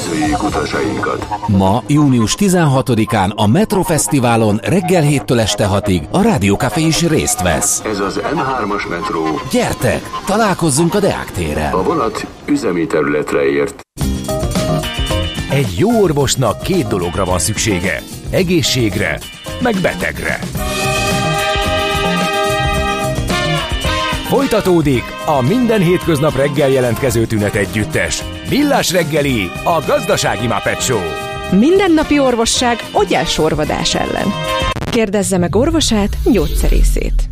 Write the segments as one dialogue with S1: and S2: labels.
S1: Üdvözöljük utasainkat!
S2: Ma, június 16-án a Metro Fesztiválon reggel 7-től este 6-ig a Rádiókafé is részt vesz.
S1: Ez az M3-as metró.
S2: Gyertek, találkozzunk a Deák téren.
S1: A vonat üzemi területre ért.
S3: Egy jó orvosnak két dologra van szüksége. Egészségre, meg betegre. Folytatódik a minden hétköznap reggel jelentkező tünet együttes. Villás reggeli, a gazdasági Muppet Show.
S4: Mindennapi orvosság sorvadás ellen. Kérdezze meg orvosát, gyógyszerészét.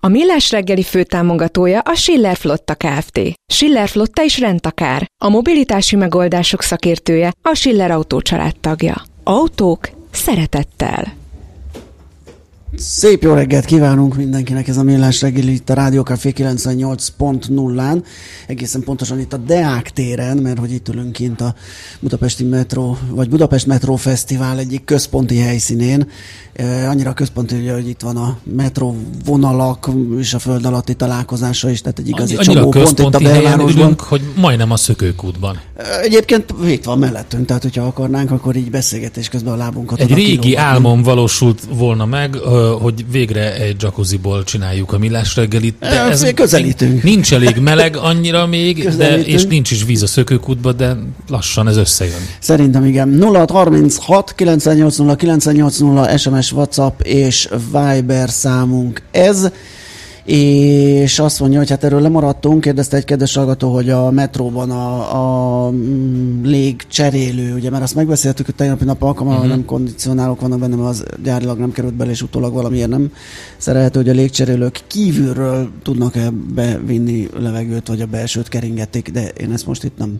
S4: A Millás reggeli főtámogatója a Schiller Flotta Kft. Schiller Flotta is rendtakár. A mobilitási megoldások szakértője a Schiller Autó tagja. Autók szeretettel.
S5: Szép jó reggelt kívánunk mindenkinek, ez a Millás reggeli itt a Rádió Café 98.0-án, egészen pontosan itt a Deák téren, mert hogy itt ülünk kint a Budapesti Metro, vagy Budapest Metro Fesztivál egyik központi helyszínén, annyira központi, hogy itt van a metro vonalak és a föld alatti találkozása is, tehát egy igazi
S6: Annyira pont itt a belvárosban. Ülünk, hogy majdnem a szökőkútban.
S5: Egyébként itt van mellettünk, tehát hogyha akarnánk, akkor így beszélgetés közben a lábunkat.
S6: Egy régi kilóban. álmom valósult volna meg, hogy végre egy jacuzziból csináljuk a millás reggelit.
S5: De ez közelítünk.
S6: Nincs elég meleg annyira még, de, és nincs is víz a szökőkútban, de lassan ez összejön.
S5: Szerintem igen. 0 36 980 980 SMS WhatsApp és Viber számunk ez és azt mondja, hogy hát erről lemaradtunk, kérdezte egy kedves hallgató, hogy a metróban a, a mm, légcserélő, ugye, mert azt megbeszéltük, hogy tegnapi nap alkalommal uh-huh. nem kondicionálok vannak benne, az gyárilag nem került bele, és utólag valamiért nem szerelhető, hogy a légcserélők kívülről tudnak-e bevinni levegőt, vagy a belsőt keringetik, de én ezt most itt nem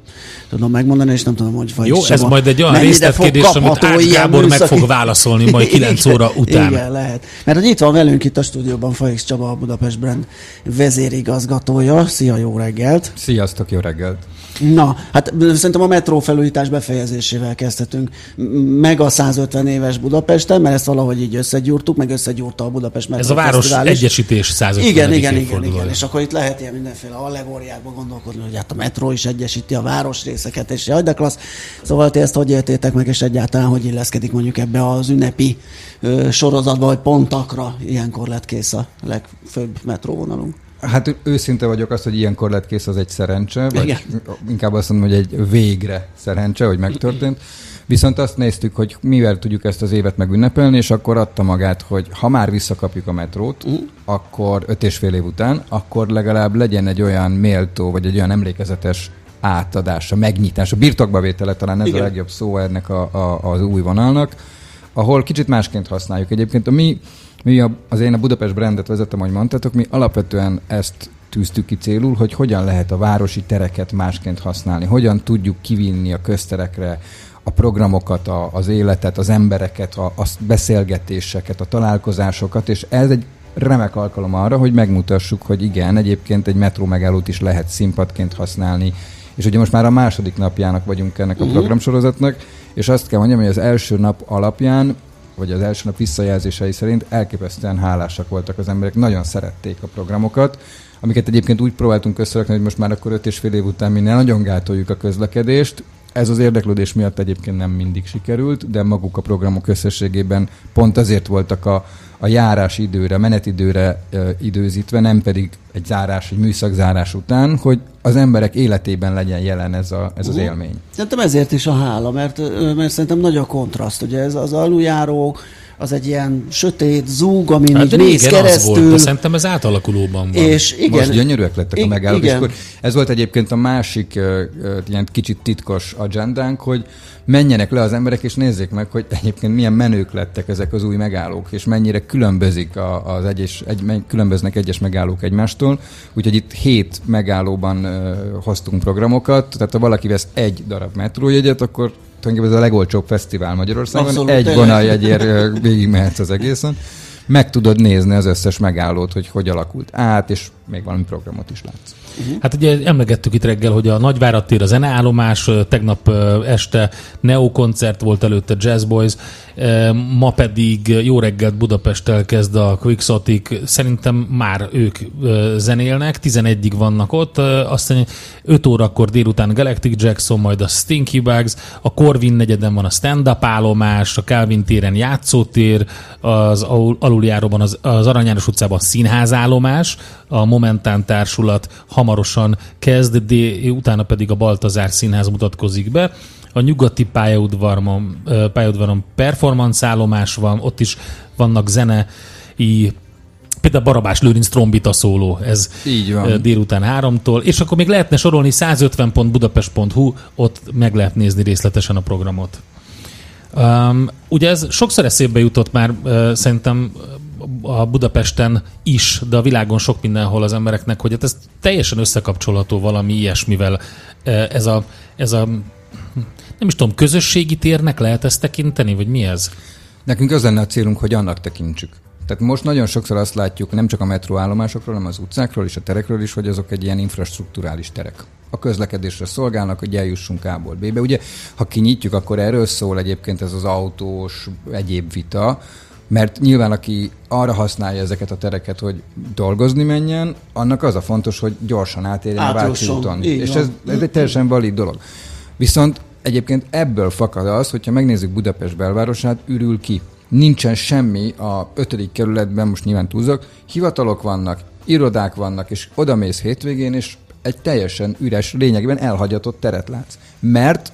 S5: tudom megmondani, és nem tudom, hogy
S6: vagy Jó, ez majd egy olyan részletkérdés, amit Ács Gábor meg fog válaszolni majd 9 óra után.
S5: Igen, lehet. Mert hogy itt van velünk itt a stúdióban Faix Csaba, a Budapest Brand vezérigazgatója. Szia, jó reggelt!
S7: Sziasztok, jó reggelt!
S5: Na, hát szerintem a metró felújítás befejezésével kezdhetünk. Meg a 150 éves Budapesten, mert ezt valahogy így összegyúrtuk, meg összegyúrta a Budapest metró
S6: Ez a város egyesítés 150
S5: Igen, igen, igen, igen. És akkor itt lehet ilyen mindenféle allegóriákban gondolkodni, hogy hát a metró is egyesíti a városrészeket, és jaj, de klassz. Szóval ti ezt hogy értétek meg, és egyáltalán hogy illeszkedik mondjuk ebbe az ünnepi sorozatba, vagy pontakra ilyenkor lett kész a legfőbb metróvonalunk?
S7: Hát őszinte vagyok azt, hogy ilyenkor lett kész, az egy szerencse, vagy Igen. inkább azt mondom, hogy egy végre szerencse, hogy megtörtént. Viszont azt néztük, hogy mivel tudjuk ezt az évet megünnepelni, és akkor adta magát, hogy ha már visszakapjuk a metrót, uh. akkor öt és fél év után, akkor legalább legyen egy olyan méltó, vagy egy olyan emlékezetes átadása, megnyitása, birtokbavétele talán ez Igen. a legjobb szó ennek a, a, az új vonalnak, ahol kicsit másként használjuk. Egyébként a mi mi a, az én a Budapest brandet vezetem, ahogy mondtátok, mi alapvetően ezt tűztük ki célul, hogy hogyan lehet a városi tereket másként használni, hogyan tudjuk kivinni a közterekre a programokat, a, az életet, az embereket, a, a beszélgetéseket, a találkozásokat, és ez egy remek alkalom arra, hogy megmutassuk, hogy igen, egyébként egy metró megállót is lehet színpadként használni, és ugye most már a második napjának vagyunk ennek a mhm. programsorozatnak, és azt kell mondjam, hogy az első nap alapján vagy az első nap visszajelzései szerint elképesztően hálásak voltak az emberek, nagyon szerették a programokat, amiket egyébként úgy próbáltunk összerakni, hogy most már akkor öt és fél év után mi nagyon gátoljuk a közlekedést, ez az érdeklődés miatt egyébként nem mindig sikerült, de maguk a programok összességében pont azért voltak a, a járás időre, menetidőre e, időzítve, nem pedig egy zárás, egy műszakzárás után, hogy az emberek életében legyen jelen ez, a, ez az uh-huh. élmény.
S5: Szerintem ezért is a hála, mert, mert szerintem nagy a kontraszt. Ugye ez az aluljáró az egy ilyen sötét zúg, amin hát, így mész keresztül. Az volt,
S6: szerintem ez átalakulóban van.
S5: És igen,
S7: Most gyönyörűek lettek a megállók. ez volt egyébként a másik uh, ilyen kicsit titkos agendánk, hogy menjenek le az emberek, és nézzék meg, hogy egyébként milyen menők lettek ezek az új megállók, és mennyire különbözik a, az egyes, egy, különböznek egyes megállók egymástól. Úgyhogy itt hét megállóban uh, hoztunk programokat, tehát ha valaki vesz egy darab metrójegyet, akkor tulajdonképpen ez a legolcsóbb fesztivál Magyarországon. Abszolút, egy vonaljegyért végigmehetsz az egészen. Meg tudod nézni az összes megállót, hogy hogy alakult át, és még valami programot is látsz.
S6: Hát ugye emlegettük itt reggel, hogy a Nagyvárad tér a zeneállomás, tegnap este Neo koncert volt előtte Jazz Boys, ma pedig Jó reggelt Budapesttel kezd a Quixotic, szerintem már ők zenélnek, 11-ig vannak ott, aztán 5 órakor délután Galactic Jackson, majd a Stinky Bugs, a Corvin negyeden van a stand-up állomás, a Calvin téren játszótér, az aluljáróban az, az Aranyáros utcában a színházállomás, a Momentán társulat hamarosan kezd, de utána pedig a Baltazár színház mutatkozik be. A nyugati pályaudvaron, pályaudvaron performance állomás van, ott is vannak zenei például Barabás Lőrinc trombita szóló, ez
S7: Így van.
S6: délután háromtól, és akkor még lehetne sorolni 150.budapest.hu, ott meg lehet nézni részletesen a programot. Um, ugye ez sokszor eszébe jutott már uh, szerintem a Budapesten is, de a világon sok mindenhol az embereknek, hogy hát ez teljesen összekapcsolható valami ilyesmivel. Uh, ez a, ez a nem is tudom, közösségi térnek lehet ezt tekinteni, vagy mi ez?
S7: Nekünk az lenne a célunk, hogy annak tekintsük. Tehát most nagyon sokszor azt látjuk, nem csak a metróállomásokról, hanem az utcákról és a terekről is, hogy azok egy ilyen infrastruktúrális terek. A közlekedésre szolgálnak, hogy eljussunk A-ból B-be. Ugye, ha kinyitjuk, akkor erről szól egyébként ez az autós egyéb vita, mert nyilván aki arra használja ezeket a tereket, hogy dolgozni menjen, annak az a fontos, hogy gyorsan átérjen a Váci úton. És ez, ez egy teljesen valid dolog. Viszont egyébként ebből fakad az, hogyha megnézzük Budapest belvárosát, ürül ki. Nincsen semmi a ötödik kerületben, most nyilván túlzok, hivatalok vannak, irodák vannak, és odamész hétvégén, és egy teljesen üres, lényegében elhagyatott teret látsz. Mert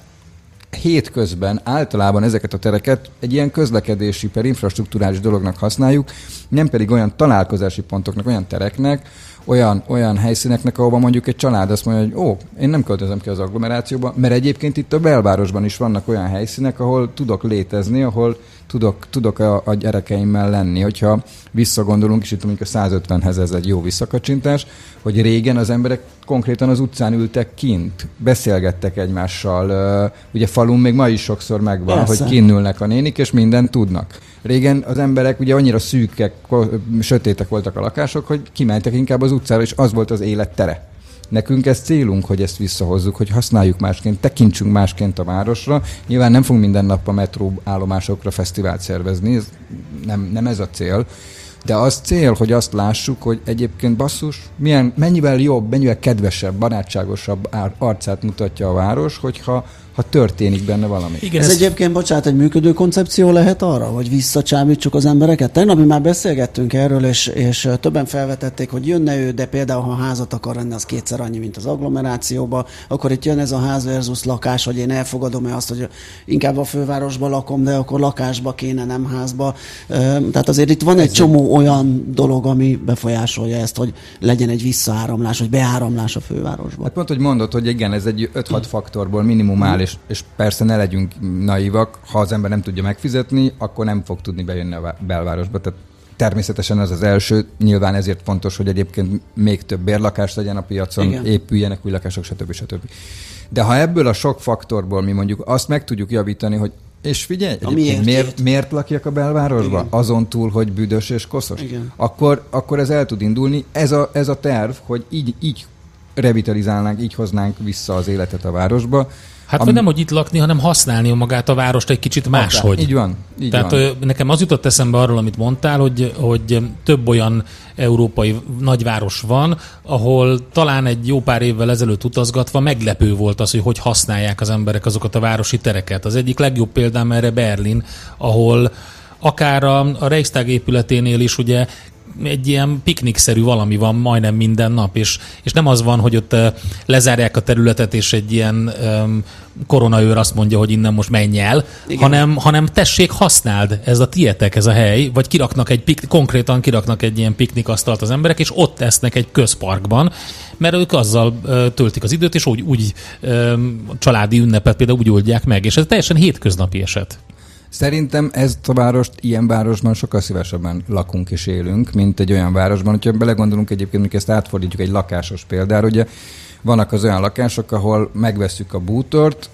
S7: hétközben általában ezeket a tereket egy ilyen közlekedési per infrastruktúrális dolognak használjuk, nem pedig olyan találkozási pontoknak, olyan tereknek, olyan, olyan helyszíneknek, ahova mondjuk egy család azt mondja, hogy ó, én nem költözöm ki az agglomerációba, mert egyébként itt a belvárosban is vannak olyan helyszínek, ahol tudok létezni, ahol tudok, tudok a, a gyerekeimmel lenni. Hogyha visszagondolunk, és itt mondjuk a 150-hez ez egy jó visszakacsintás, hogy régen az emberek konkrétan az utcán ültek kint, beszélgettek egymással, ugye falun még ma is sokszor megvan, Persze. hogy kinnülnek a nénik, és mindent tudnak. Régen az emberek ugye annyira szűkek, sötétek voltak a lakások, hogy kimentek inkább az utcára, és az volt az élet tere. Nekünk ez célunk, hogy ezt visszahozzuk, hogy használjuk másként, tekintsünk másként a városra. Nyilván nem fogunk minden nap a metró állomásokra fesztivált szervezni, ez nem, nem ez a cél. De az cél, hogy azt lássuk, hogy egyébként basszus, milyen, mennyivel jobb, mennyivel kedvesebb, barátságosabb arcát mutatja a város, hogyha ha történik benne valami.
S5: Igen, ez, ez egyébként, bocsánat, egy működő koncepció lehet arra, hogy visszacsábítsuk az embereket? Tegnap mi már beszélgettünk erről, és, és többen felvetették, hogy jönne ő, de például, ha házat akar renni, az kétszer annyi, mint az agglomerációba, akkor itt jön ez a ház versus lakás, hogy én elfogadom-e azt, hogy inkább a fővárosban lakom, de akkor lakásba kéne, nem házba. Tehát azért itt van egy ez csomó olyan dolog, ami befolyásolja ezt, hogy legyen egy visszaáramlás, vagy beáramlás a fővárosba.
S7: Hát pont, hogy mondod, hogy igen, ez egy 5-6 faktorból minimum áll, és, és persze ne legyünk naivak, ha az ember nem tudja megfizetni, akkor nem fog tudni bejönni a belvárosba. Tehát természetesen ez az első, nyilván ezért fontos, hogy egyébként még több bérlakás legyen a piacon, Igen. épüljenek új lakások, stb. stb. De ha ebből a sok faktorból mi mondjuk azt meg tudjuk javítani, hogy és figyelj, miért, miért, miért lakjak a belvárosba? Igen. Azon túl, hogy büdös és koszos? Igen. Akkor, akkor ez el tud indulni. Ez a, ez a terv, hogy így, így revitalizálnánk, így hoznánk vissza az életet a városba.
S6: Hát vagy nem, hogy itt lakni, hanem használni magát a várost egy kicsit máshogy.
S7: Így van. Így
S6: Tehát
S7: van.
S6: nekem az jutott eszembe arról, amit mondtál, hogy, hogy több olyan európai nagyváros van, ahol talán egy jó pár évvel ezelőtt utazgatva meglepő volt az, hogy hogy használják az emberek azokat a városi tereket. Az egyik legjobb példám erre Berlin, ahol akár a, a Reichstag épületénél is ugye egy ilyen piknikszerű valami van majdnem minden nap, és, és nem az van, hogy ott lezárják a területet, és egy ilyen um, koronaőr azt mondja, hogy innen most menj el, hanem, hanem tessék, használd, ez a tietek, ez a hely, vagy kiraknak egy, pik, konkrétan kiraknak egy ilyen piknikasztalt az emberek, és ott esznek egy közparkban, mert ők azzal uh, töltik az időt, és úgy, úgy um, családi ünnepet például úgy oldják meg, és ez teljesen hétköznapi eset.
S7: Szerintem ez a várost, ilyen városban sokkal szívesebben lakunk és élünk, mint egy olyan városban. Hogyha belegondolunk egyébként, hogy ezt átfordítjuk egy lakásos példára, ugye vannak az olyan lakások, ahol megveszük a bútort,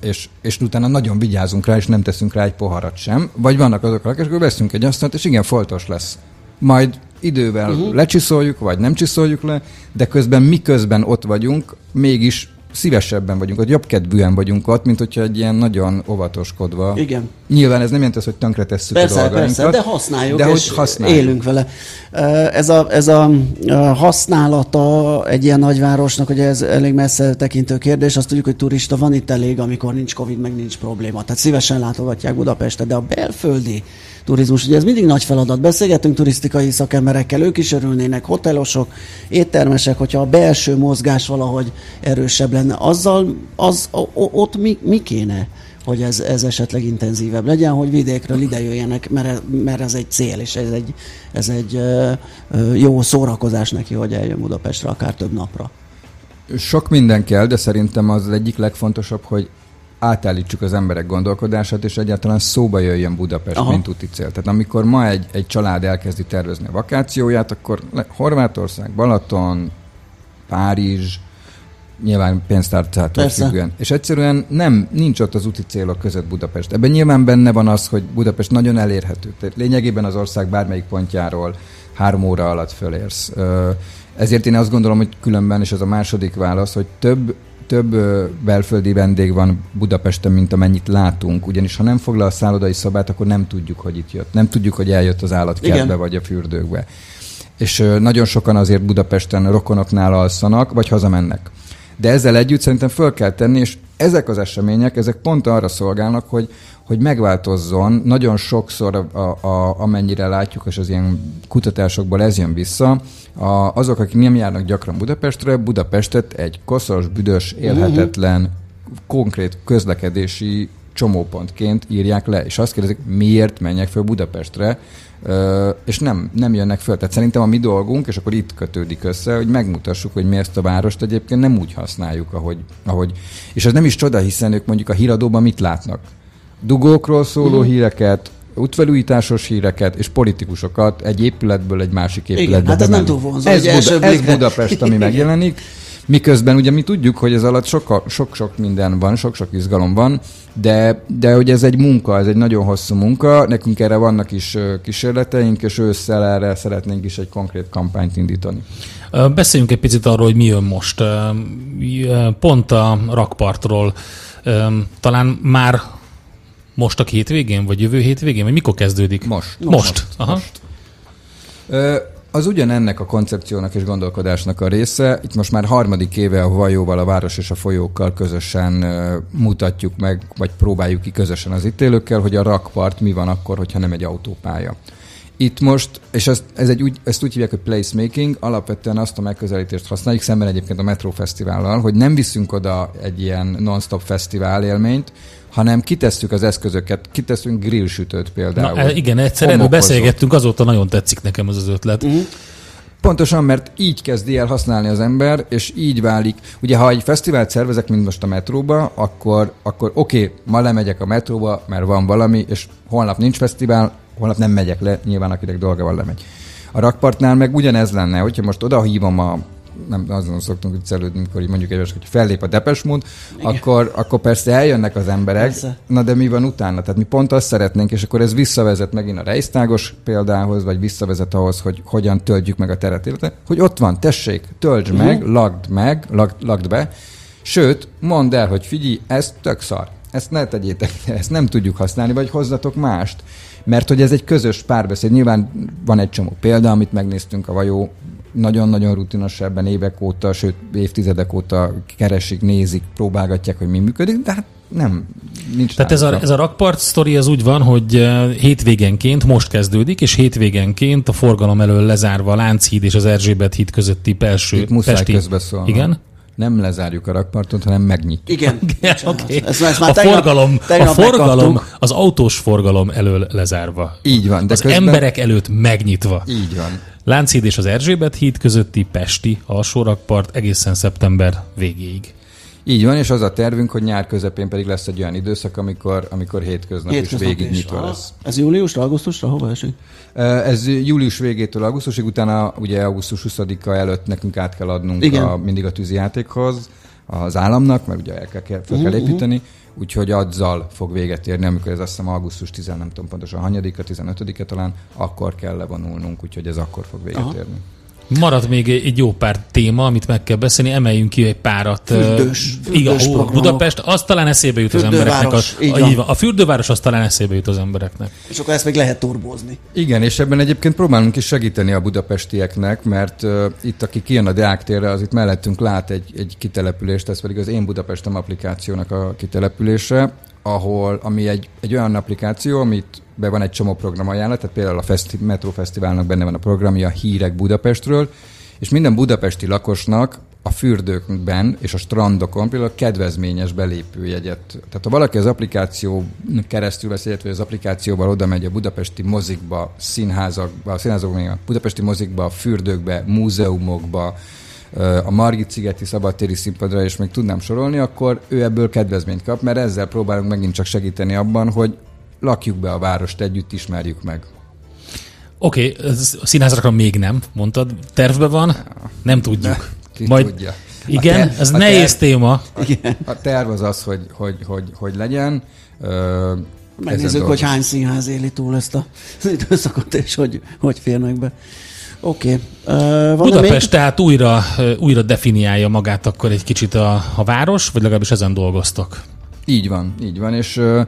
S7: és, és utána nagyon vigyázunk rá, és nem teszünk rá egy poharat sem. Vagy vannak azok a lakások, ahol veszünk egy asztalt, és igen, foltos lesz. Majd idővel uh-huh. lecsiszoljuk, vagy nem csiszoljuk le, de közben miközben ott vagyunk, mégis szívesebben vagyunk ott, jobb kedvűen vagyunk ott, mint hogyha egy ilyen nagyon óvatoskodva.
S5: Igen.
S7: Nyilván ez nem jelenti azt, hogy tönkretesszük
S5: Persze,
S7: a dolgainkat.
S5: persze, de használjuk,
S7: de
S5: és
S7: hogy használjuk.
S5: élünk vele. Ez a, ez a használata egy ilyen nagyvárosnak, hogy ez elég messze tekintő kérdés, azt tudjuk, hogy turista van itt elég, amikor nincs Covid, meg nincs probléma. Tehát szívesen látogatják Budapestet, de a belföldi turizmus, ugye ez mindig nagy feladat. Beszélgetünk turisztikai szakemberekkel, ők is örülnének, hotelosok, éttermesek, hogyha a belső mozgás valahogy erősebb lenne. Azzal, az, ott mi, mi kéne? hogy ez, ez esetleg intenzívebb legyen, hogy vidékről ide jöjjenek, mert, mert ez egy cél, és ez egy, ez egy jó szórakozás neki, hogy eljön Budapestre akár több napra.
S7: Sok minden kell, de szerintem az egyik legfontosabb, hogy átállítsuk az emberek gondolkodását, és egyáltalán szóba jöjjön Budapest, Aha. mint úti cél. Tehát amikor ma egy, egy család elkezdi tervezni a vakációját, akkor Horvátország, Balaton, Párizs, nyilván pénztárcától függően. És egyszerűen nem, nincs ott az úti célok között Budapest. Ebben nyilván benne van az, hogy Budapest nagyon elérhető. Tehát lényegében az ország bármelyik pontjáról három óra alatt fölérsz. Ezért én azt gondolom, hogy különben, és ez a második válasz, hogy több több belföldi vendég van Budapesten, mint amennyit látunk, ugyanis ha nem foglal a szállodai szobát, akkor nem tudjuk, hogy itt jött. Nem tudjuk, hogy eljött az állatkertbe
S5: Igen.
S7: vagy a fürdőkbe. És nagyon sokan azért Budapesten rokonoknál alszanak, vagy hazamennek. De ezzel együtt szerintem föl kell tenni, és ezek az események, ezek pont arra szolgálnak, hogy, hogy megváltozzon. Nagyon sokszor, a, a, amennyire látjuk, és az ilyen kutatásokból ez jön vissza, a, azok, akik nem járnak gyakran Budapestre, Budapestet egy koszos, büdös, élhetetlen, konkrét közlekedési csomópontként írják le, és azt kérdezik, miért menjek föl Budapestre, és nem, nem jönnek föl. Tehát szerintem a mi dolgunk, és akkor itt kötődik össze, hogy megmutassuk, hogy mi ezt a várost egyébként nem úgy használjuk, ahogy, ahogy. és ez nem is csoda, hiszen ők mondjuk a híradóban mit látnak? Dugókról szóló
S5: Mhm.
S7: híreket, útfelújításos híreket és politikusokat egy épületből egy másik épületbe
S5: hát ez nem túl vonzó,
S7: Ez, Buda, ez. Budapest, ami
S5: Igen.
S7: megjelenik. Miközben ugye mi tudjuk, hogy ez alatt sok- sok-sok minden van, sok-sok izgalom van, de, de hogy ez egy munka, ez egy nagyon hosszú munka, nekünk erre vannak is kísérleteink, és ősszel erre szeretnénk is egy konkrét kampányt indítani.
S6: Beszéljünk egy picit arról, hogy mi jön most. Pont a rakpartról talán már most a hétvégén, vagy jövő hétvégén, vagy mikor kezdődik?
S7: Most.
S6: Most. most. Aha.
S7: Ö, Az ugyanennek a koncepciónak és gondolkodásnak a része. Itt most már harmadik éve a Vajóval, a város és a folyókkal közösen ö, mutatjuk meg, vagy próbáljuk ki közösen az itt élőkkel, hogy a rakpart mi van akkor, hogyha nem egy autópálya. Itt most, és ezt, ez egy úgy, ezt úgy hívják, hogy placemaking, alapvetően azt a megközelítést használjuk, szemben egyébként a Metro Fesztivállal, hogy nem viszünk oda egy ilyen non-stop fesztivál élményt, hanem kitesszük az eszközöket, kiteszünk grillsütőt például.
S6: Na, e, igen, egyszer erről beszélgettünk, azóta nagyon tetszik nekem az az ötlet. Uh-huh.
S7: Pontosan, mert így kezdi el használni az ember, és így válik. Ugye, ha egy fesztivált szervezek, mint most a metróba, akkor, akkor oké, okay, ma lemegyek a metróba, mert van valami, és holnap nincs fesztivál, holnap nem megyek le, nyilván akinek dolga van lemegy. A rakpartnál meg ugyanez lenne, hogyha most oda hívom a nem azon szoktunk viccelődni, amikor így mondjuk egyes, hogy fellép a Depesmód, akkor, akkor persze eljönnek az emberek,
S5: Persze.
S7: na de mi van utána? Tehát mi pont azt szeretnénk, és akkor ez visszavezet megint a Reisztágos példához, vagy visszavezet ahhoz, hogy hogyan töltjük meg a teret, illetve, hogy ott van, tessék, töltsd uh-huh. meg, lagd meg, lagd, lagd be, sőt, mondd el, hogy figyelj, ez tök szar. Ezt ne tegyétek, ezt nem tudjuk használni, vagy hozzatok mást. Mert hogy ez egy közös párbeszéd. Nyilván van egy csomó példa, amit megnéztünk a Vajó nagyon-nagyon rutinos ebben évek óta, sőt évtizedek óta keresik, nézik, próbálgatják, hogy mi működik, de hát nem, nincs
S6: Tehát ez a, ez a rakpart sztori az úgy van, hogy eh, hétvégenként most kezdődik, és hétvégenként a forgalom elől lezárva a Lánchíd és az Erzsébet híd közötti belső
S7: Itt muszáj
S6: pesti...
S7: közbeszólnom.
S6: Igen?
S7: Nem lezárjuk a rakpartot, hanem megnyitjuk.
S5: Igen.
S6: Okay.
S5: Ezt, ezt már
S6: a
S5: tegnap,
S6: forgalom,
S5: tegnap
S6: a forgalom,
S5: megkaptuk.
S6: az autós forgalom elől lezárva.
S7: Így van. De
S6: az
S7: közben...
S6: emberek előtt megnyitva.
S7: Így van.
S6: Lánchíd és az Erzsébet híd közötti Pesti alsórakpart egészen szeptember végéig.
S7: Így van, és az a tervünk, hogy nyár közepén pedig lesz egy olyan időszak, amikor, amikor hétköznap,
S5: Hétköznap
S7: is végig
S5: is.
S7: nyitva
S5: Aha.
S7: lesz.
S5: Ez júliusra, augusztusra, hova esik?
S7: Ez július végétől augusztusig, utána ugye augusztus 20-a előtt nekünk át kell adnunk
S5: Igen.
S7: a, mindig a tűzijátékhoz, az államnak, mert ugye el kell, fel kell
S5: Mhm,
S7: építeni, úgyhogy azzal fog véget érni, amikor ez azt hiszem augusztus 10, nem tudom pontosan, hanyadika, 15-e talán, akkor kell levonulnunk, úgyhogy ez akkor fog véget
S5: Aha.
S7: érni.
S6: Maradt még egy jó pár téma, amit meg kell beszélni, emeljünk ki egy párat.
S5: Fürdős-
S6: Igen, ó. Budapest, az talán eszébe jut az embereknek. A, a,
S5: van.
S6: így van. a fürdőváros az talán eszébe jut az embereknek.
S5: És akkor ezt még lehet turbózni.
S7: Igen, és ebben egyébként próbálunk is segíteni a budapestieknek, mert uh, itt, aki kijön a Deák térre, az itt mellettünk lát egy, egy kitelepülést, ez pedig az Én Budapestem applikációnak a kitelepülése, ahol, ami egy, egy olyan applikáció, amit be van egy csomó programajánlat, tehát például a Feszti, Metro Fesztiválnak benne van a programja Hírek Budapestről, és minden budapesti lakosnak a fürdőkben és a strandokon például kedvezményes belépőjegyet. Tehát ha valaki az applikáció keresztül veszi, illetve az applikációval oda megy a budapesti mozikba, színházakba, a színházakba, még a budapesti mozikba, a fürdőkbe, múzeumokba, a Margit szigeti szabadtéri színpadra, és még tudnám sorolni, akkor ő ebből kedvezményt kap, mert ezzel próbálunk megint csak segíteni abban, hogy lakjuk be a várost együtt, ismerjük meg.
S6: Oké, okay, a színházakra még nem, mondtad. Tervben van? Nem tudjuk.
S7: Ki
S6: Majd,
S7: tudja.
S6: Igen,
S7: A
S6: ez
S7: ter-
S6: nehéz téma.
S7: A terv az az, hogy, hogy, hogy, hogy legyen. Ö,
S5: Megnézzük, hogy hány színház éli túl ezt a, az időszakot, és hogy, hogy férnek be. Oké. Okay. Uh,
S6: Budapest tehát újra, újra definiálja magát akkor egy kicsit a, a város, vagy legalábbis ezen dolgoztok.
S7: Így van, így van, és, ö,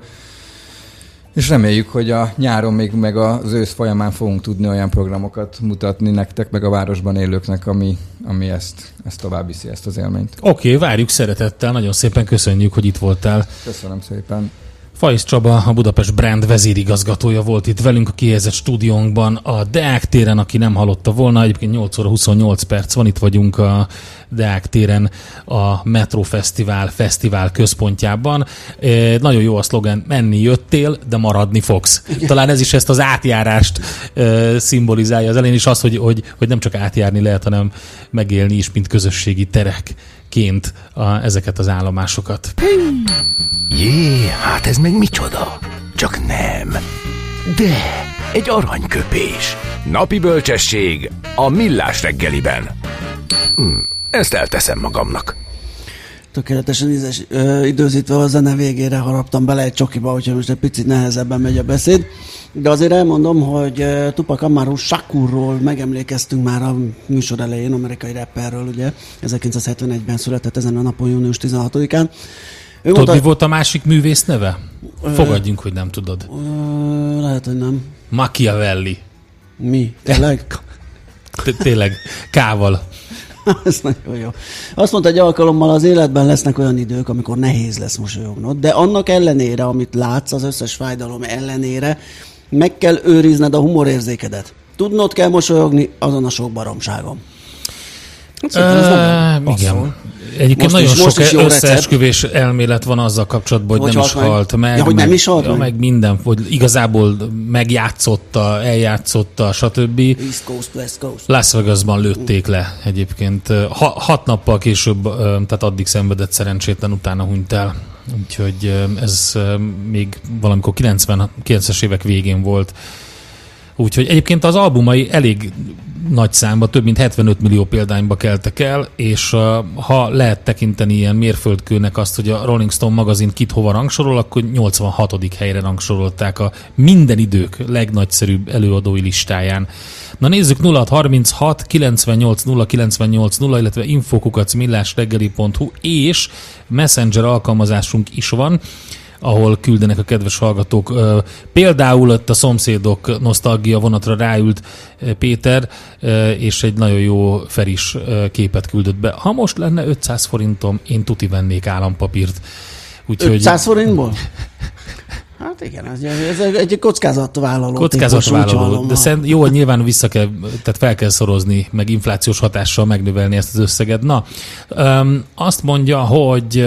S7: és reméljük, hogy a nyáron még meg az ősz folyamán fogunk tudni olyan programokat mutatni nektek, meg a városban élőknek, ami, ami ezt, ezt tovább viszi, ezt az élményt.
S6: Oké, okay, várjuk szeretettel, nagyon szépen köszönjük, hogy itt voltál.
S7: Köszönöm szépen.
S6: Fajsz Csaba, a Budapest Brand vezérigazgatója volt itt velünk a kihelyezett stúdiónkban a Deák téren, aki nem hallotta volna, egyébként 8 óra 28 perc van, itt vagyunk a Deák téren a Metro Fesztivál fesztivál központjában. E, nagyon jó a szlogen, menni jöttél, de maradni fogsz. Talán ez is ezt az átjárást e, szimbolizálja az elején is az, hogy, hogy, hogy nem csak átjárni lehet, hanem megélni is, mint közösségi terekként a, ezeket az állomásokat.
S3: Jé, hát ez meg micsoda? Csak nem. De, egy aranyköpés. Napi bölcsesség a millás reggeliben. Hm, ezt elteszem magamnak.
S5: Tökéletesen ízes, ö, időzítve a zene végére haraptam bele egy csokiba, úgyhogy most egy picit nehezebben megy a beszéd. De azért elmondom, hogy ö, Tupac Amaru Shakurról megemlékeztünk már a műsor elején, amerikai rapperről, ugye. 1971-ben született ezen a napon, június 16-án. Ő
S6: Tudod, mi volt a másik művész neve? Fogadjunk, hogy nem tudod.
S5: Lehet, hogy nem.
S6: Machiavelli.
S5: Mi? Tényleg?
S6: Tényleg, kával.
S5: Ez nagyon jó. Azt mondta, egy alkalommal az életben lesznek olyan idők, amikor nehéz lesz mosolyognod, de annak ellenére, amit látsz, az összes fájdalom ellenére, meg kell őrizned a humorérzékedet. Tudnod kell mosolyogni azon a sok baromságon. Szerintem ez nagyon
S6: igen. Egyébként
S5: Most
S6: nagyon
S5: is- most
S6: sok összeesküvés elmélet van azzal kapcsolatban, hogy,
S5: Hogy
S6: nem is
S5: halt meg?
S6: halt meg.
S5: Ja, hogy
S6: meg,
S5: nem is halt
S6: ja,
S5: meg?
S6: meg minden, hogy igazából megjátszotta, eljátszotta, stb.
S5: East Coast, West Coast.
S6: Las Vegasban lőtték le egyébként. Ha, hat nappal később, tehát addig szenvedett szerencsétlen, utána hunyt el. Úgyhogy ez még valamikor 90, 90-es évek végén volt. Úgyhogy egyébként az albumai elég nagy számba, több mint 75 millió példányba keltek el, és ha lehet tekinteni ilyen mérföldkőnek azt, hogy a Rolling Stone magazin kit hova rangsorol, akkor 86. helyre rangsorolták a minden idők legnagyszerűbb előadói listáján. Na nézzük 0636 98 0 98 0, illetve infokukac és Messenger alkalmazásunk is van ahol küldenek a kedves hallgatók. Például ott a szomszédok nosztalgia vonatra ráült Péter, és egy nagyon jó Feris képet küldött be. Ha most lenne 500 forintom, én tuti vennék állampapírt. Úgyhogy
S5: 500 forintból? Hát igen, ez, ez egy- kockázatvállaló. típus,
S6: kockázatvállaló,
S5: hallom.
S6: de szerint jó, hogy nyilván vissza kell, tehát fel kell szorozni, meg inflációs hatással megnövelni ezt az összeget. Na, azt mondja, hogy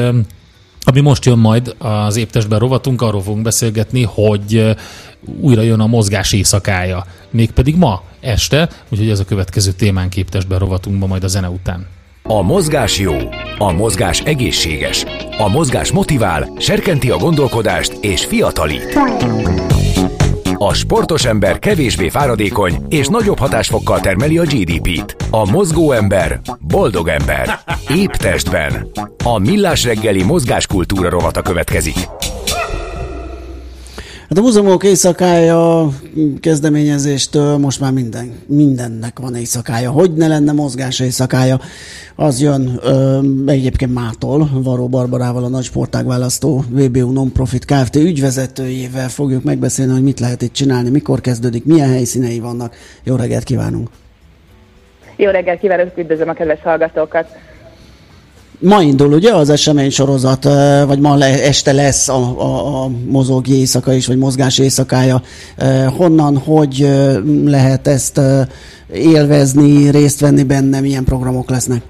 S6: ami most jön majd az éptestben rovatunk, arról fogunk beszélgetni, hogy ö, újra jön a mozgás éjszakája. Mégpedig ma este, úgyhogy ez a következő témánk képtestben rovatunkban majd a zene után.
S3: A mozgás jó, a mozgás egészséges, a mozgás motivál, serkenti a gondolkodást és fiatalít. A sportos ember kevésbé fáradékony és nagyobb hatásfokkal termeli a GDP-t. A mozgó ember boldog ember. Épp testben. A millás reggeli mozgáskultúra rovata következik.
S5: Hát a múzeumok éjszakája kezdeményezéstől most már minden, mindennek van éjszakája. Hogy ne lenne mozgás éjszakája? Az jön ö, egyébként mától, Varó Barbarával, a nagy sportág választó VBU Nonprofit Kft. ügyvezetőjével fogjuk megbeszélni, hogy mit lehet itt csinálni, mikor kezdődik, milyen helyszínei vannak. Jó reggelt kívánunk!
S8: Jó reggelt kívánok, üdvözlöm a kedves hallgatókat!
S5: Ma indul ugye az esemény sorozat, vagy ma este lesz a, a, a mozógi éjszaka is, vagy mozgás éjszakája. Honnan, hogy lehet ezt élvezni, részt venni benne, milyen programok lesznek?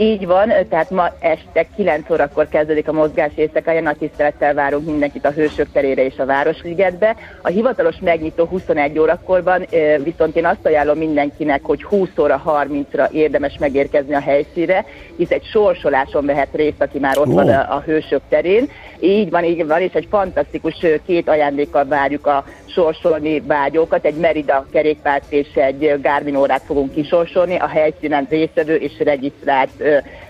S8: Így van, tehát ma este 9 órakor kezdődik a mozgás éjszakája, nagy tisztelettel várunk mindenkit a Hősök terére és a Városligetbe. A hivatalos megnyitó 21 órakorban, viszont én azt ajánlom mindenkinek, hogy 20 óra 30-ra érdemes megérkezni a helyszínre, hisz egy sorsoláson vehet részt, aki már ott oh. van a, a Hősök terén. Így van, így van, és egy fantasztikus két ajándékkal várjuk a sorsolni vágyókat, egy Merida kerékpárt és egy Garmin órát fogunk kisorsolni a helyszínen részvevő és regisztrált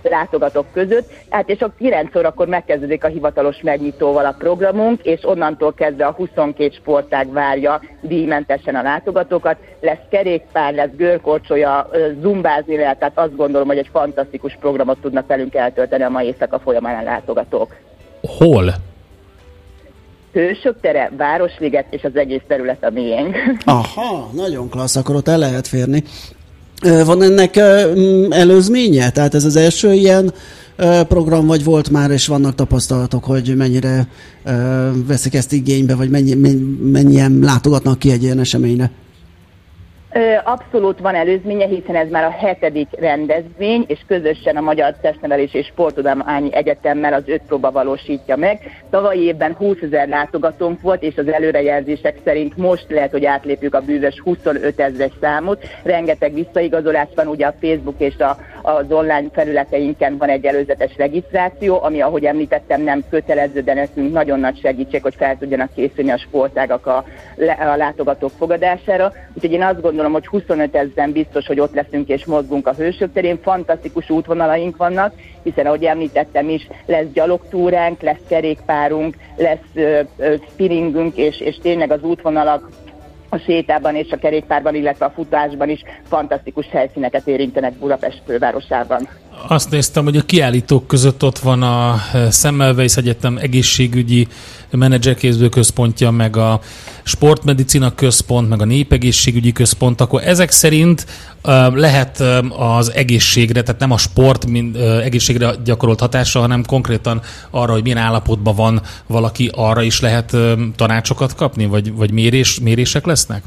S8: látogatók között. Hát és a 9 órakor megkezdődik a hivatalos megnyitóval a programunk, és onnantól kezdve a 22 sportág várja díjmentesen a látogatókat. Lesz kerékpár, lesz görkorcsolya, zumbázni lehet, tehát azt gondolom, hogy egy fantasztikus programot tudnak velünk eltölteni a mai éjszaka folyamán a látogatók.
S6: Hol?
S8: Hősök tere, Városliget és az egész terület a miénk.
S5: Aha, nagyon klassz, akkor ott el lehet férni. Van ennek előzménye? Tehát ez az első ilyen program, vagy volt már, és vannak tapasztalatok, hogy mennyire veszik ezt igénybe, vagy mennyi, mennyien látogatnak ki egy ilyen eseményre?
S8: Abszolút van előzménye, hiszen ez már a hetedik rendezvény, és közösen a Magyar Testnevelés és Sportudományi Egyetemmel az öt próba valósítja meg. Tavalyi évben 20 ezer látogatónk volt, és az előrejelzések szerint most lehet, hogy átlépjük a bűvös 25 ezeres számot. Rengeteg visszaigazolás van, ugye a Facebook és a, az online felületeinken van egy előzetes regisztráció, ami, ahogy említettem, nem kötelező, de nekünk nagyon nagy segítség, hogy fel tudjanak készülni a sportágak a, a látogatók fogadására. Úgyhogy én azt gondolom, hogy 25 ezeren biztos, hogy ott leszünk és mozgunk a hősök terén. Fantasztikus útvonalaink vannak, hiszen ahogy említettem is, lesz gyalogtúránk, lesz kerékpárunk, lesz ö, ö, spinningünk, és, és tényleg az útvonalak a sétában és a kerékpárban, illetve a futásban is fantasztikus helyszíneket érintenek Budapest fővárosában.
S6: Azt néztem, hogy a kiállítók között ott van a Semmelweis Egyetem egészségügyi menedzserkéző központja, meg a sportmedicina központ, meg a népegészségügyi központ, akkor ezek szerint uh, lehet uh, az egészségre, tehát nem a sport mint, egészségre gyakorolt hatása, hanem konkrétan arra, hogy milyen állapotban van valaki, arra is lehet tanácsokat kapni, vagy, vagy mérés, mérések lesznek?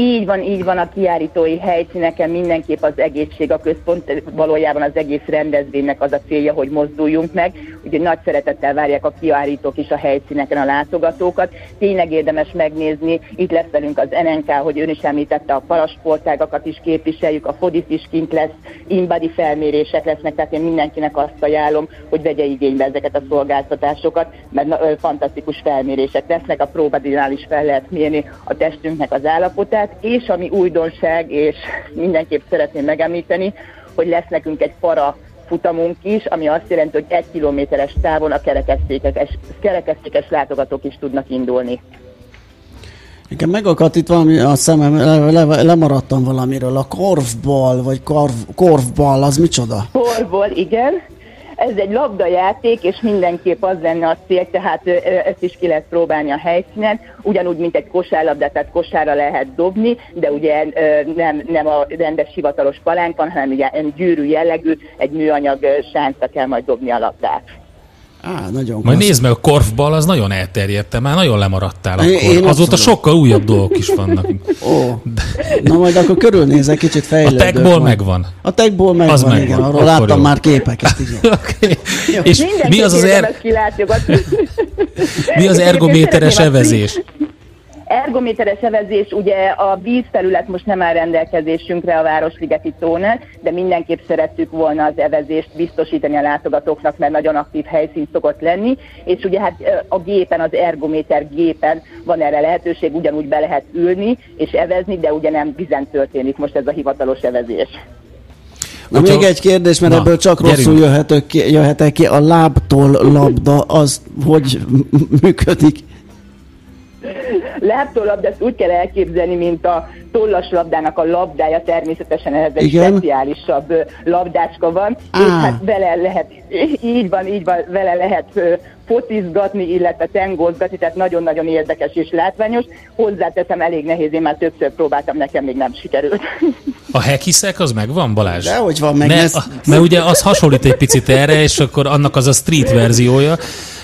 S8: Így van, így van a kiállítói helyszíneken mindenképp az egészség a központ, valójában az egész rendezvénynek az a célja, hogy mozduljunk meg. Úgyhogy nagy szeretettel várják a kiállítók is a helyszíneken a látogatókat. Tényleg érdemes megnézni, itt lesz velünk az NNK, hogy ön is említette, a parasportágakat is képviseljük, a fodis is kint lesz, inbadi felmérések lesznek, tehát én mindenkinek azt ajánlom, hogy vegye igénybe ezeket a szolgáltatásokat, mert na, fantasztikus felmérések lesznek, a próbadinál is fel lehet mérni a testünknek az állapotát, és ami újdonság, és mindenképp szeretném megemlíteni, hogy lesz nekünk egy para futamunk is, ami azt jelenti, hogy egy kilométeres távon a kerekesztékes, kerekesztékes látogatók is tudnak indulni.
S5: Igen, megakadt itt valami, a szemem, le, le, lemaradtam valamiről. A korfball, vagy korf, korfball, az micsoda?
S8: Korfball, igen. Ez egy labdajáték, és mindenképp az lenne a cél, tehát ezt is ki lehet próbálni a helyszínen, ugyanúgy, mint egy kosárlabdát, tehát kosárra lehet dobni, de ugye nem, nem a rendes hivatalos palánkon, hanem ugye gyűrű jellegű, egy műanyag sáncra kell majd dobni a labdát.
S5: Á, nagyon
S6: Majd nézd meg, a korfball az nagyon elterjedt, már nagyon lemaradtál akkor. Én Azóta sokkal újabb dolgok is vannak.
S5: Ó, na majd akkor körülnézek, kicsit fejlődök.
S6: A techból megvan.
S5: A techból megvan, az megvan, igen, arról láttam jó. már képeket. Igen.
S6: okay. És mi az az er... mi az ergométeres evezés?
S8: Ergométeres evezés, ugye a vízfelület most nem áll rendelkezésünkre a Városligeti tónál, de mindenképp szerettük volna az evezést biztosítani a látogatóknak, mert nagyon aktív helyszín szokott lenni, és ugye hát a gépen, az ergométer gépen van erre lehetőség, ugyanúgy be lehet ülni és evezni, de ugye nem vizen történik most ez a hivatalos evezés.
S5: Na még egy kérdés, mert Na, ebből csak gyerünk. rosszul jöhetek ki, jöhetek ki. A lábtól labda, az hogy működik?
S8: Láptólabda, ezt úgy kell elképzelni, mint a tollas labdának a labdája, természetesen ehhez egy Igen. speciálisabb labdácska van, Á. és hát vele lehet, így van, így van, vele lehet focizgatni, illetve tengózgatni, tehát nagyon-nagyon érdekes és látványos. Hozzáteszem, elég nehéz, én már többször próbáltam, nekem még nem sikerült.
S6: A hekiszek az megvan, Balázs?
S5: hogy van, meg
S6: ne, a, Mert ugye az hasonlít egy picit erre, és akkor annak az a street verziója.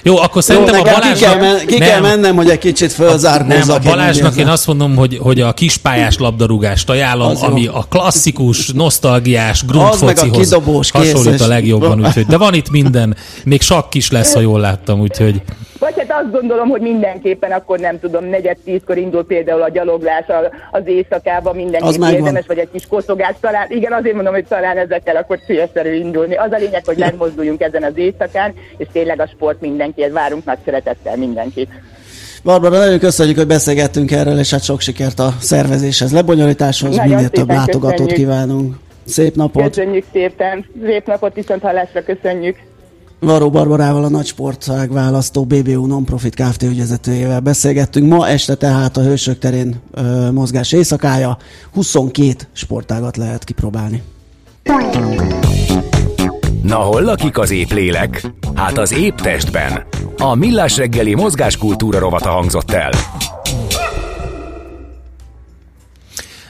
S6: Jó, akkor szerintem Jó, a Balázsnak... Ki
S5: kell, men- ki nem, kell mennem, hogy egy kicsit fölzárkózzak.
S6: Nem, a Balázsnak én azt mondom, hogy, hogy a kispályás labdarúgást ajánlom, az ami jó. a klasszikus, nosztalgiás, grundfocihoz hasonlít a legjobban. Úgyhogy, de van itt minden, még sakk is lesz, ha jól láttam, úgyhogy...
S8: Vagy hát azt gondolom, hogy mindenképpen akkor nem tudom, negyed tízkor indul például a gyaloglás az éjszakában, mindenképp érdemes, vagy egy kis koszogás talán. Igen, azért mondom, hogy talán ezekkel akkor célszerű indulni. Az a lényeg, hogy megmozduljunk ezen az éjszakán, és tényleg a sport mindenkiért várunk nagy szeretettel mindenkit.
S5: Barbara, nagyon köszönjük, hogy beszélgettünk erről, és hát sok sikert a szervezéshez, lebonyolításhoz, nagyon minél több látogatót köszönjük. kívánunk. Szép napot!
S8: Köszönjük szépen! Szép napot, viszont hallásra köszönjük!
S5: Varó Barbarával a nagy sportszág választó BBU Nonprofit Kft. ügyvezetőjével beszélgettünk. Ma este tehát a Hősök terén ö, mozgás éjszakája. 22 sportágat lehet kipróbálni.
S3: Na hol lakik az épp lélek? Hát az épp testben. A Millás reggeli mozgáskultúra rovata hangzott el.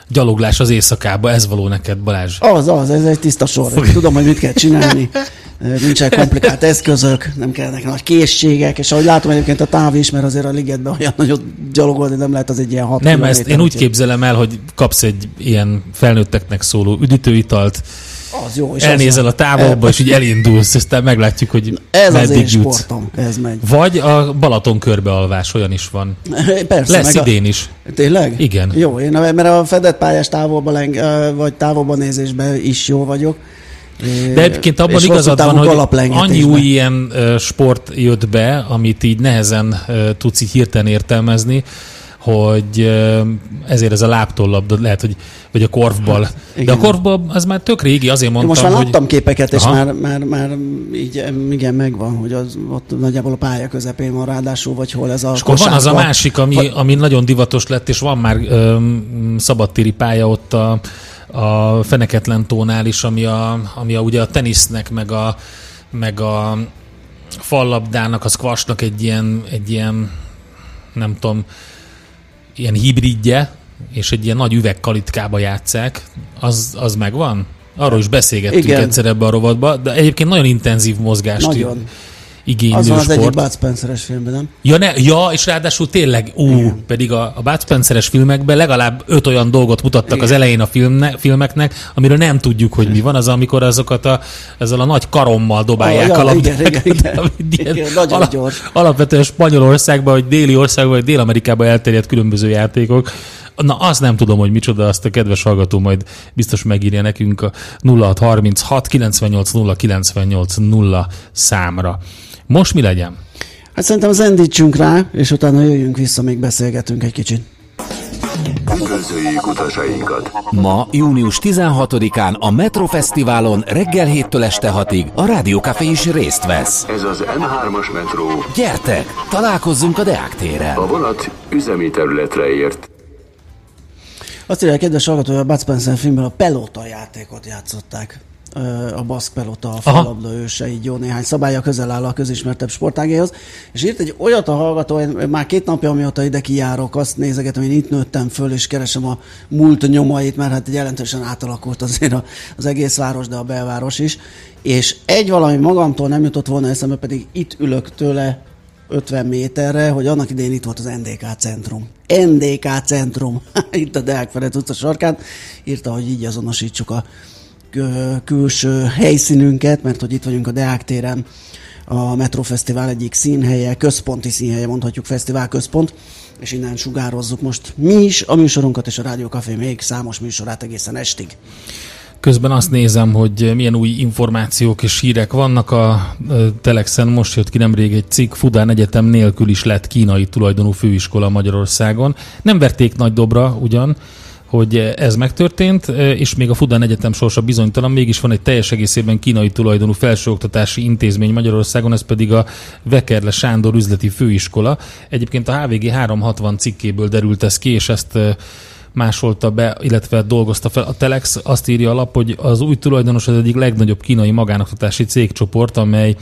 S6: Gyaloglás az éjszakába, ez való neked, Balázs?
S5: Az, az, ez egy tiszta sor. Tudom, hogy mit kell csinálni. nincsenek komplikált eszközök, nem kellnek nagy készségek, és ahogy látom egyébként a táv is, mert azért a ligetben olyan nagyot gyalogolni nem lehet, az egy ilyen hat
S6: Nem, ezt én úgy képzelem el, hogy kapsz egy ilyen felnőtteknek szóló üdítőitalt, az jó. És Elnézel az a távolba, és így elindulsz, aztán meglátjuk, hogy
S5: ez meddig az én jutsz. sportom, ez megy.
S6: Vagy a Balaton körbealvás, olyan is van.
S5: Persze.
S6: Lesz idén a... is.
S5: Tényleg?
S6: Igen.
S5: Jó, én mert a fedett pályás távolba, leng, vagy távolba nézésben is jó vagyok.
S6: De egyébként abban igazad van, hogy annyi új ilyen sport jött be, amit így nehezen tudsz így hirtelen értelmezni, hogy ezért ez a láptollabda lehet, hogy vagy a korfball. De a korfball az már tök régi, azért mondtam,
S5: Most már
S6: hogy...
S5: láttam képeket, és már, már, már így igen megvan, hogy az ott nagyjából a pálya közepén van ráadásul, vagy hol ez a És
S6: van az a másik, ami, ami nagyon divatos lett, és van már öm, szabadtéri pálya ott a a Feneketlen tónál is, ami a, ami a, ugye a tenisznek, meg a, meg a fallabdának, a squashnak egy ilyen, egy ilyen, nem tudom, ilyen hibridje, és egy ilyen nagy üvegkalitkába játszák, az, az megvan? Arról is beszélgettünk Igen. egyszer ebbe a rovatba, de egyébként nagyon intenzív mozgást
S5: nagyon
S6: igénylő
S5: az
S6: van
S5: az egyik Bud Spencer-es filmben, nem?
S6: Ja, ne, ja, és ráadásul tényleg, ú, Igen. pedig a, a Bud Spencer-es filmekben legalább öt olyan dolgot mutattak Igen. az elején a filmne, filmeknek, amiről nem tudjuk, hogy mi van, az amikor azokat a, ezzel a nagy karommal dobálják oh, ja, a labdát. Igen, igen, igen. igen nagyon ala, gyors. Alapvetően Spanyolországban, vagy déli országban, vagy Dél-Amerikában elterjedt különböző játékok. Na, azt nem tudom, hogy micsoda, azt a kedves hallgató majd biztos megírja nekünk a 0636 98 0 98 0 számra. Most mi legyen?
S5: Hát szerintem zendítsünk rá, és utána jöjjünk vissza, még beszélgetünk egy kicsit.
S1: Üdvözöljük utasainkat!
S2: Ma, június 16-án a Metro Fesztiválon reggel 7-től este 6-ig a Rádiókafé is részt vesz.
S1: Ez az M3-as metró.
S2: Gyertek, találkozzunk a Deák téren.
S1: A vonat üzemi területre ért.
S5: Azt írja, kedves hallgató, hogy a Bud Spencer filmben a pelota játékot játszották a baszk pelota, a fallabda őse, így jó néhány szabálya közel áll a közismertebb sportágéhoz. És írt egy olyat a hallgató, én már két napja, amióta ide kijárok, azt nézegetem, én itt nőttem föl, és keresem a múlt nyomait, mert hát jelentősen átalakult azért az egész város, de a belváros is. És egy valami magamtól nem jutott volna eszembe, pedig itt ülök tőle 50 méterre, hogy annak idején itt volt az NDK centrum. NDK centrum, itt a Deák Ferenc utca sarkán, írta, hogy így azonosítsuk a külső helyszínünket, mert hogy itt vagyunk a Deák téren, a Metrofesztivál egyik színhelye, központi színhelye, mondhatjuk fesztivál központ, és innen sugározzuk most mi is a műsorunkat, és a Rádió Café még számos műsorát egészen estig.
S6: Közben azt nézem, hogy milyen új információk és hírek vannak a Telexen. Most jött ki nemrég egy cikk, Fudán Egyetem nélkül is lett kínai tulajdonú főiskola Magyarországon. Nem verték nagy dobra ugyan, hogy ez megtörtént, és még a Fudan Egyetem sorsa bizonytalan, mégis van egy teljes egészében kínai tulajdonú felsőoktatási intézmény Magyarországon, ez pedig a Vekerle Sándor üzleti főiskola. Egyébként a HVG 360 cikkéből derült ez ki, és ezt másolta be, illetve dolgozta fel. A Telex azt írja alap, hogy az új tulajdonos az egyik legnagyobb kínai magánoktatási cégcsoport, amely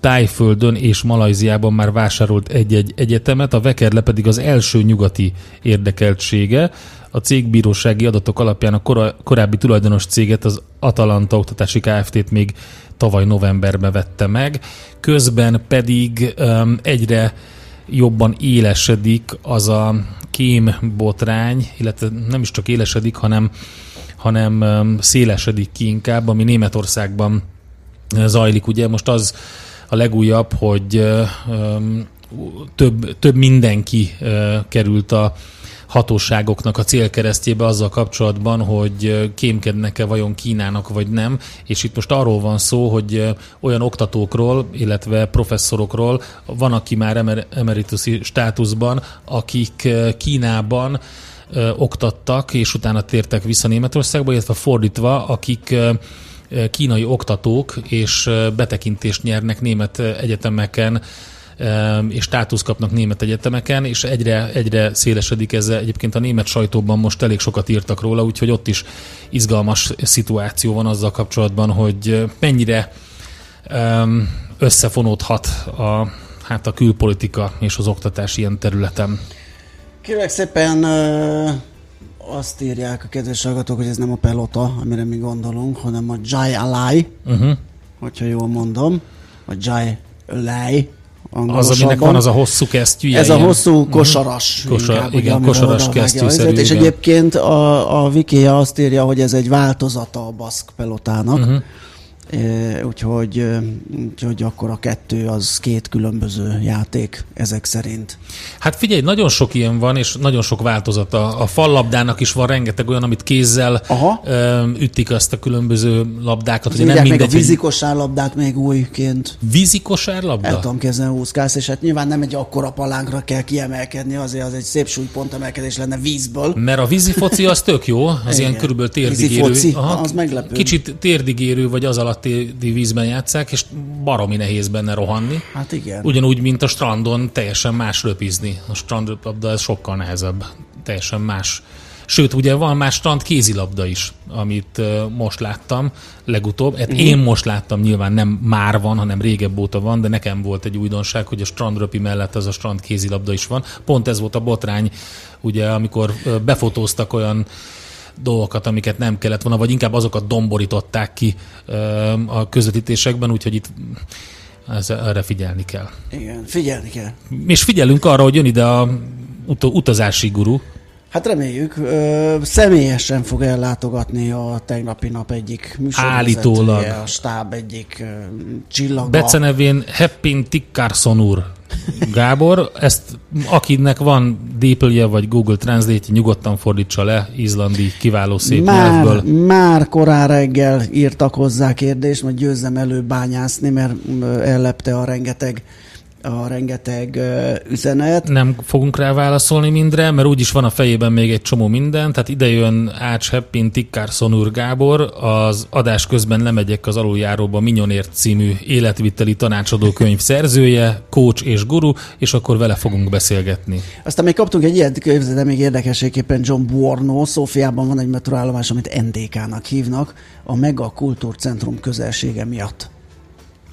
S6: Tájföldön és Malajziában már vásárolt egy-egy egyetemet, a Vekerle pedig az első nyugati érdekeltsége. A cég bírósági adatok alapján a korábbi tulajdonos céget, az Atalanta Oktatási Kft-t még tavaly novemberben vette meg, közben pedig egyre jobban élesedik az a kém botrány, illetve nem is csak élesedik, hanem, hanem szélesedik ki inkább, ami Németországban zajlik. Ugye most az a legújabb, hogy több, több mindenki került a hatóságoknak a célkeresztjébe azzal kapcsolatban, hogy kémkednek-e vajon Kínának vagy nem, és itt most arról van szó, hogy olyan oktatókról, illetve professzorokról van, aki már emer- emerituszi státuszban, akik Kínában oktattak, és utána tértek vissza Németországba, illetve fordítva, akik kínai oktatók és betekintést nyernek német egyetemeken és státusz kapnak német egyetemeken, és egyre, egyre szélesedik ez. Egyébként a német sajtóban most elég sokat írtak róla, úgyhogy ott is izgalmas szituáció van azzal kapcsolatban, hogy mennyire összefonódhat a, hát a külpolitika és az oktatás ilyen területen.
S5: Kérlek szépen azt írják a kedves hallgatók, hogy ez nem a pelota, amire mi gondolunk, hanem a Jai Alai, uh-huh. hogyha jól mondom, a Jai Alai,
S6: az, aminek van az a hosszú kesztyűje.
S5: Ez ilyen. a hosszú mhm. kosaras.
S6: Kosa, inkább, igen, ugye, kosaras kesztyűszerű.
S5: És egyébként a, a Wikia azt írja, hogy ez egy változata a baszk pelotának. Uh-huh úgyhogy, úgyhogy akkor a kettő az két különböző játék ezek szerint.
S6: Hát figyelj, nagyon sok ilyen van, és nagyon sok változata. A fallabdának is van rengeteg olyan, amit kézzel Aha. ütik azt a különböző labdákat.
S5: Hogy nem mindegy, még a vízikosárlabdát még újként.
S6: Vízikosárlabda?
S5: El tudom kezdeni úszkálsz, és hát nyilván nem egy akkora palánkra kell kiemelkedni, azért az egy szép súlypont emelkedés lenne vízből.
S6: Mert a vízifoci az tök jó, az Igen. ilyen körülbelül térdigérő.
S5: Aha, az meglepő.
S6: Kicsit térdigérő, vagy az alatt alatti vízben játszák, és baromi nehéz benne rohanni.
S5: Hát igen.
S6: Ugyanúgy, mint a strandon teljesen más röpizni. A strandlabda ez sokkal nehezebb. Teljesen más. Sőt, ugye van más strand kézilabda is, amit most láttam legutóbb. Hát uh-huh. én most láttam, nyilván nem már van, hanem régebb óta van, de nekem volt egy újdonság, hogy a strandröpi mellett az a strand kézilabda is van. Pont ez volt a botrány, ugye, amikor befotóztak olyan dolgokat, amiket nem kellett volna, vagy inkább azokat domborították ki a közvetítésekben, úgyhogy itt ez, erre figyelni kell.
S5: Igen, figyelni kell.
S6: És figyelünk arra, hogy jön ide a ut- utazási guru.
S5: Hát reméljük, ö, személyesen fog ellátogatni a tegnapi nap egyik
S6: Állítólag.
S5: a stáb egyik ö, csillaga.
S6: Becenevén Heppin Tikkarson úr. Gábor, ezt akinek van dépelje vagy Google Translate, nyugodtan fordítsa le, izlandi kiváló szép
S5: már, nyelvből. Már korán reggel írtak hozzá kérdést, majd győzzem elő bányászni, mert ellepte a rengeteg a rengeteg üzenet.
S6: Nem fogunk rá válaszolni mindre, mert úgyis van a fejében még egy csomó minden, tehát ide jön Ács Heppin Tikkárszon úr Gábor, az adás közben lemegyek az aluljáróba Minyonért című életvitteli tanácsadó könyv szerzője, coach és guru, és akkor vele fogunk beszélgetni.
S5: Aztán még kaptunk egy ilyet, de még érdekességképpen John Buorno, Szófiában van egy metroállomás, amit NDK-nak hívnak, a Mega Kultúrcentrum közelsége miatt.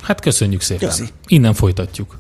S6: Hát köszönjük szépen.
S5: Köszi.
S6: Innen folytatjuk.